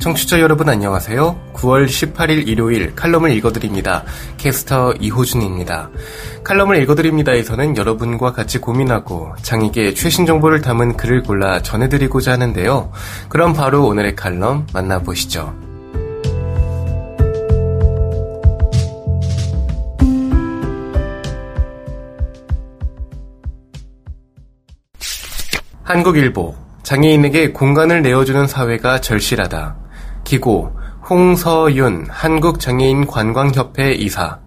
청취자 여러분 안녕하세요. 9월 18일 일요일 칼럼을 읽어드립니다. 캐스터 이호준입니다. 칼럼을 읽어드립니다에서는 여러분과 같이 고민하고 장에게 최신 정보를 담은 글을 골라 전해드리고자 하는데요. 그럼 바로 오늘의 칼럼 만나보시죠. 한국일보 장애인에게 공간을 내어주는 사회가 절실하다. 기고 홍서윤 한국장애인 관광협회 이사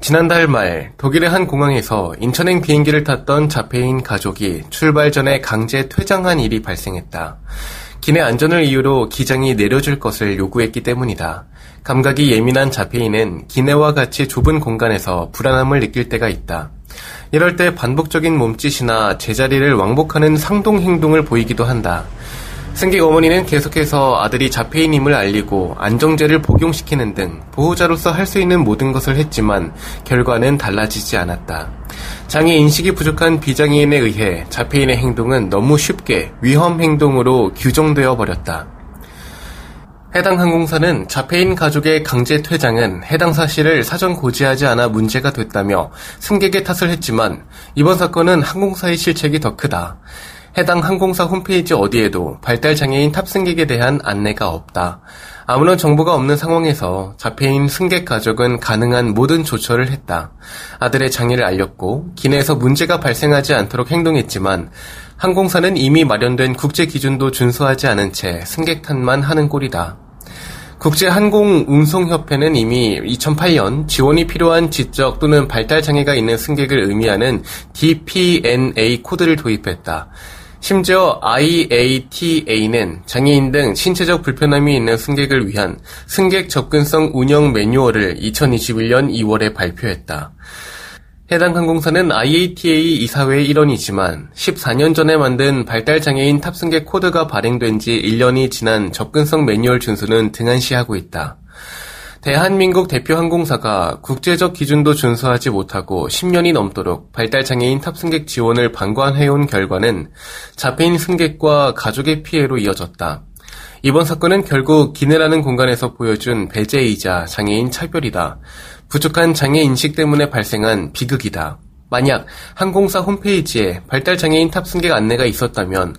지난달 말 독일의 한 공항에서 인천행 비행기를 탔던 자폐인 가족이 출발 전에 강제 퇴장한 일이 발생했다. 기내 안전을 이유로 기장이 내려줄 것을 요구했기 때문이다. 감각이 예민한 자폐인은 기내와 같이 좁은 공간에서 불안함을 느낄 때가 있다. 이럴 때 반복적인 몸짓이나 제자리를 왕복하는 상동 행동을 보이기도 한다. 승객 어머니는 계속해서 아들이 자폐인임을 알리고 안정제를 복용시키는 등 보호자로서 할 수 있는 모든 것을 했지만 결과는 달라지지 않았다. 장애 인식이 부족한 비장애인에 의해 자폐인의 행동은 너무 쉽게 위험 행동으로 규정되어 버렸다. 해당 항공사는 자폐인 가족의 강제 퇴장은 해당 사실을 사전 고지하지 않아 문제가 됐다며 승객의 탓을 했지만 이번 사건은 항공사의 실책이 더 크다. 해당 항공사 홈페이지 어디에도 발달장애인 탑승객에 대한 안내가 없다. 아무런 정보가 없는 상황에서 자폐인 승객 가족은 가능한 모든 조처를 했다. 아들의 장애를 알렸고 기내에서 문제가 발생하지 않도록 행동했지만 항공사는 이미 마련된 국제 기준도 준수하지 않은 채 승객 탓만 하는 꼴이다. 국제항공운송협회는 이미 2008년 지원이 필요한 지적 또는 발달장애가 있는 승객을 의미하는 DPNA 코드를 도입했다. 심지어 IATA는 장애인 등 신체적 불편함이 있는 승객을 위한 승객 접근성 운영 매뉴얼을 2021년 2월에 발표했다. 해당 항공사는 IATA 이사회의 일원이지만 14년 전에 만든 발달장애인 탑승객 코드가 발행된 지 1년이 지난 접근성 매뉴얼 준수는 등한시하고 있다. 대한민국 대표 항공사가 국제적 기준도 준수하지 못하고 10년이 넘도록 발달장애인 탑승객 지원을 방관해온 결과는 잡혀인 승객과 가족의 피해로 이어졌다. 이번 사건은 결국 기내라는 공간에서 보여준 배제이자 장애인 차별이다. 부족한 장애 인식 때문에 발생한 비극이다. 만약 항공사 홈페이지에 발달장애인 탑승객 안내가 있었다면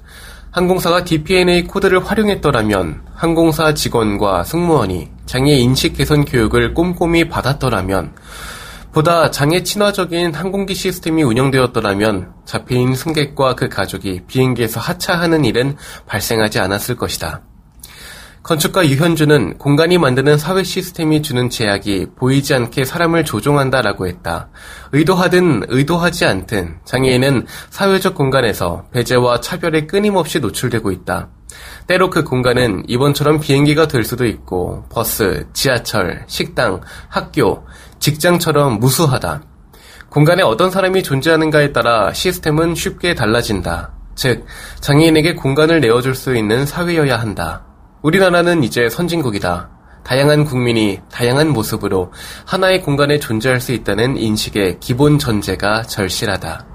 항공사가 DPNA 코드를 활용했더라면 항공사 직원과 승무원이 장애 인식 개선 교육을 꼼꼼히 받았더라면 보다 장애 친화적인 항공기 시스템이 운영되었더라면 잡혀인 승객과 그 가족이 비행기에서 하차하는 일은 발생하지 않았을 것이다. 건축가 유현주는 공간이 만드는 사회 시스템이 주는 제약이 보이지 않게 사람을 조종한다라고 했다. 의도하든 의도하지 않든 장애인은 사회적 공간에서 배제와 차별에 끊임없이 노출되고 있다. 때로 그 공간은 이번처럼 비행기가 될 수도 있고 버스, 지하철, 식당, 학교, 직장처럼 무수하다. 공간에 어떤 사람이 존재하는가에 따라 시스템은 쉽게 달라진다. 즉, 장애인에게 공간을 내어줄 수 있는 사회여야 한다. 우리나라는 이제 선진국이다. 다양한 국민이 다양한 모습으로 하나의 공간에 존재할 수 있다는 인식의 기본 전제가 절실하다.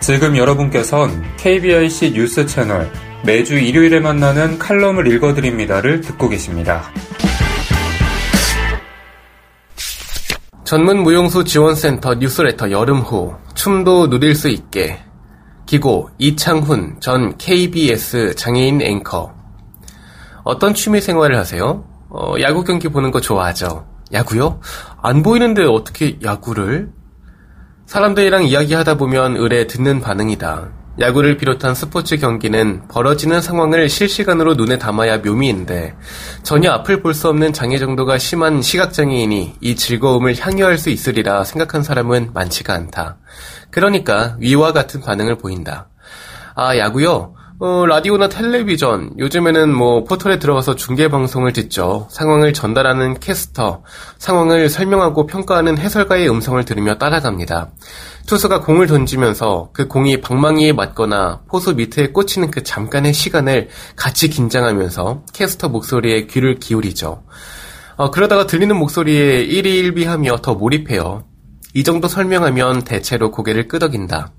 지금 여러분께선 KBIC 뉴스 채널 매주 일요일에 만나는 칼럼을 읽어드립니다를 듣고 계십니다. 전문 무용수 지원센터 뉴스레터 여름호 춤도 누릴 수 있게 기고 이창훈 전 KBS 장애인 앵커. 어떤 취미 생활을 하세요? 어, 야구 경기 보는 거 좋아하죠? 야구요? 안 보이는데 어떻게 야구를? 사람들이랑 이야기하다 보면 의뢰 듣는 반응이다. 야구를 비롯한 스포츠 경기는 벌어지는 상황을 실시간으로 눈에 담아야 묘미인데 전혀 앞을 볼 수 없는 장애 정도가 심한 시각장애인이 이 즐거움을 향유할 수 있으리라 생각한 사람은 많지가 않다. 그러니까 위와 같은 반응을 보인다. 아, 야구요? 어, 라디오나 텔레비전, 요즘에는 뭐 포털에 들어가서 중계 방송을 듣죠. 상황을 전달하는 캐스터, 상황을 설명하고 평가하는 해설가의 음성을 들으며 따라갑니다. 투수가 공을 던지면서 그 공이 방망이에 맞거나 포수 밑에 꽂히는 그 잠깐의 시간을 같이 긴장하면서 캐스터 목소리에 귀를 기울이죠. 어, 그러다가 들리는 목소리에 일희일비하며 더 몰입해요. 이 정도 설명하면 대체로 고개를 끄덕인다.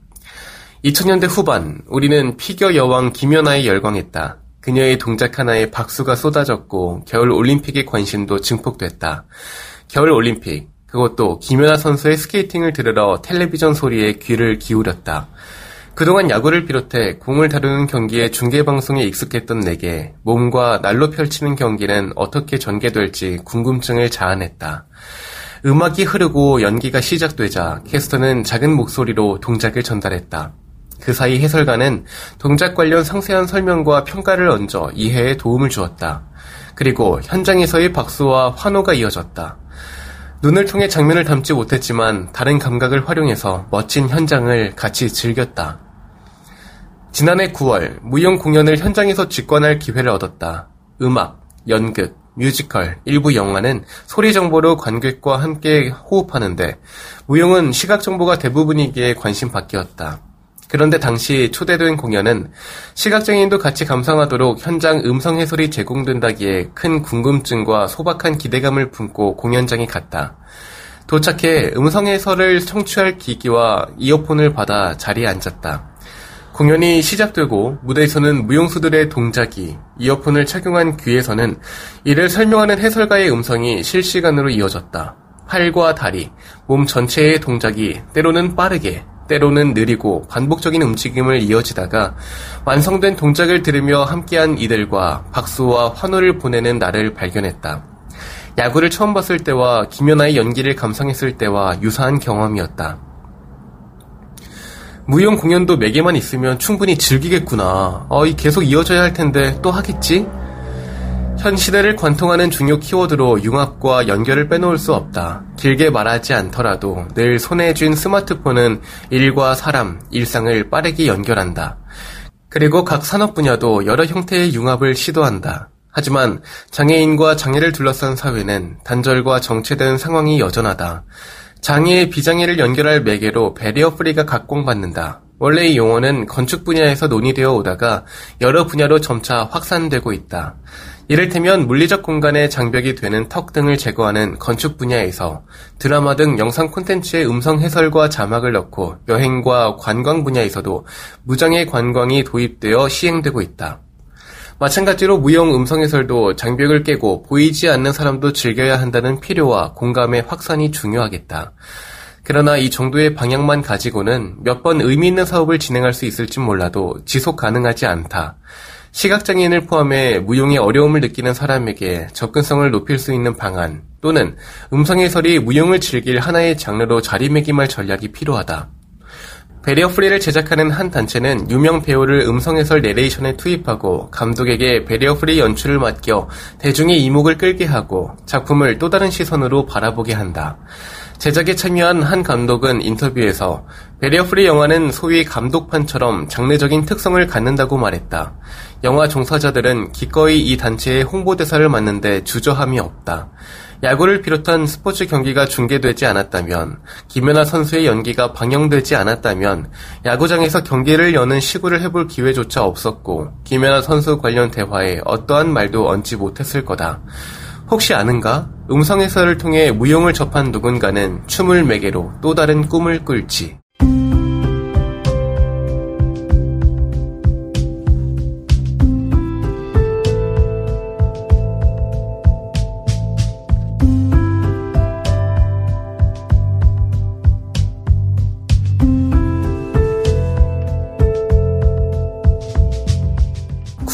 2000년대 후반, 우리는 피겨 여왕 김연아에 열광했다. 그녀의 동작 하나에 박수가 쏟아졌고 겨울 올림픽의 관심도 증폭됐다. 겨울 올림픽, 그것도 김연아 선수의 스케이팅을 들으러 텔레비전 소리에 귀를 기울였다. 그동안 야구를 비롯해 공을 다루는 경기의 중계방송에 익숙했던 내게 몸과 날로 펼치는 경기는 어떻게 전개될지 궁금증을 자아냈다. 음악이 흐르고 연기가 시작되자 캐스터는 작은 목소리로 동작을 전달했다. 그 사이 해설가는 동작 관련 상세한 설명과 평가를 얹어 이해에 도움을 주었다. 그리고 현장에서의 박수와 환호가 이어졌다. 눈을 통해 장면을 담지 못했지만 다른 감각을 활용해서 멋진 현장을 같이 즐겼다. 지난해 9월 무용 공연을 현장에서 직관할 기회를 얻었다. 음악, 연극, 뮤지컬, 일부 영화는 소리 정보로 관객과 함께 호흡하는데 무용은 시각 정보가 대부분이기에 관심 밖이었다. 그런데 당시 초대된 공연은 시각장애인도 같이 감상하도록 현장 음성 해설이 제공된다기에 큰 궁금증과 소박한 기대감을 품고 공연장에 갔다. 도착해 음성 해설을 청취할 기기와 이어폰을 받아 자리에 앉았다. 공연이 시작되고 무대에서는 무용수들의 동작이, 이어폰을 착용한 귀에서는 이를 설명하는 해설가의 음성이 실시간으로 이어졌다. 팔과 다리, 몸 전체의 동작이 때로는 빠르게, 때로는 느리고 반복적인 움직임을 이어지다가 완성된 동작을 들으며 함께한 이들과 박수와 환호를 보내는 나를 발견했다. 야구를 처음 봤을 때와 김연아의 연기를 감상했을 때와 유사한 경험이었다. 무용 공연도 매개만 있으면 충분히 즐기겠구나. 어, 이 계속 이어져야 할 텐데 또 하겠지? 현 시대를 관통하는 중요 키워드로 융합과 연결을 빼놓을 수 없다. 길게 말하지 않더라도 늘 손에 쥔 스마트폰은 일과 사람, 일상을 빠르게 연결한다. 그리고 각 산업 분야도 여러 형태의 융합을 시도한다. 하지만 장애인과 장애를 둘러싼 사회는 단절과 정체된 상황이 여전하다. 장애, 비장애를 연결할 매개로 배리어 프리가 각광받는다. 원래 이 용어는 건축 분야에서 논의되어 오다가 여러 분야로 점차 확산되고 있다. 이를테면 물리적 공간의 장벽이 되는 턱 등을 제거하는 건축 분야에서 드라마 등 영상 콘텐츠의 음성 해설과 자막을 넣고 여행과 관광 분야에서도 무장애 관광이 도입되어 시행되고 있다. 마찬가지로 무용 음성 해설도 장벽을 깨고 보이지 않는 사람도 즐겨야 한다는 필요와 공감의 확산이 중요하겠다. 그러나 이 정도의 방향만 가지고는 몇 번 의미 있는 사업을 진행할 수 있을지 몰라도 지속 가능하지 않다. 시각장애인을 포함해 무용의 어려움을 느끼는 사람에게 접근성을 높일 수 있는 방안 또는 음성해설이 무용을 즐길 하나의 장르로 자리매김할 전략이 필요하다. barrier free를 제작하는 한 단체는 유명 배우를 음성해설 내레이션에 투입하고 감독에게 barrier free 연출을 맡겨 대중의 이목을 끌게 하고 작품을 또 다른 시선으로 바라보게 한다. 제작에 참여한 한 감독은 인터뷰에서 barrier free 영화는 소위 감독판처럼 장르적인 특성을 갖는다고 말했다. 영화 종사자들은 기꺼이 이 단체의 홍보대사를 맡는데 주저함이 없다. 야구를 비롯한 스포츠 경기가 중계되지 않았다면, 김연아 선수의 연기가 방영되지 않았다면, 야구장에서 경기를 여는 시구를 해볼 기회조차 없었고, 김연아 선수 관련 대화에 어떠한 말도 얹지 못했을 거다. 혹시 아는가? 음성 해설을 통해 무용을 접한 누군가는 춤을 매개로 또 다른 꿈을 꿀지.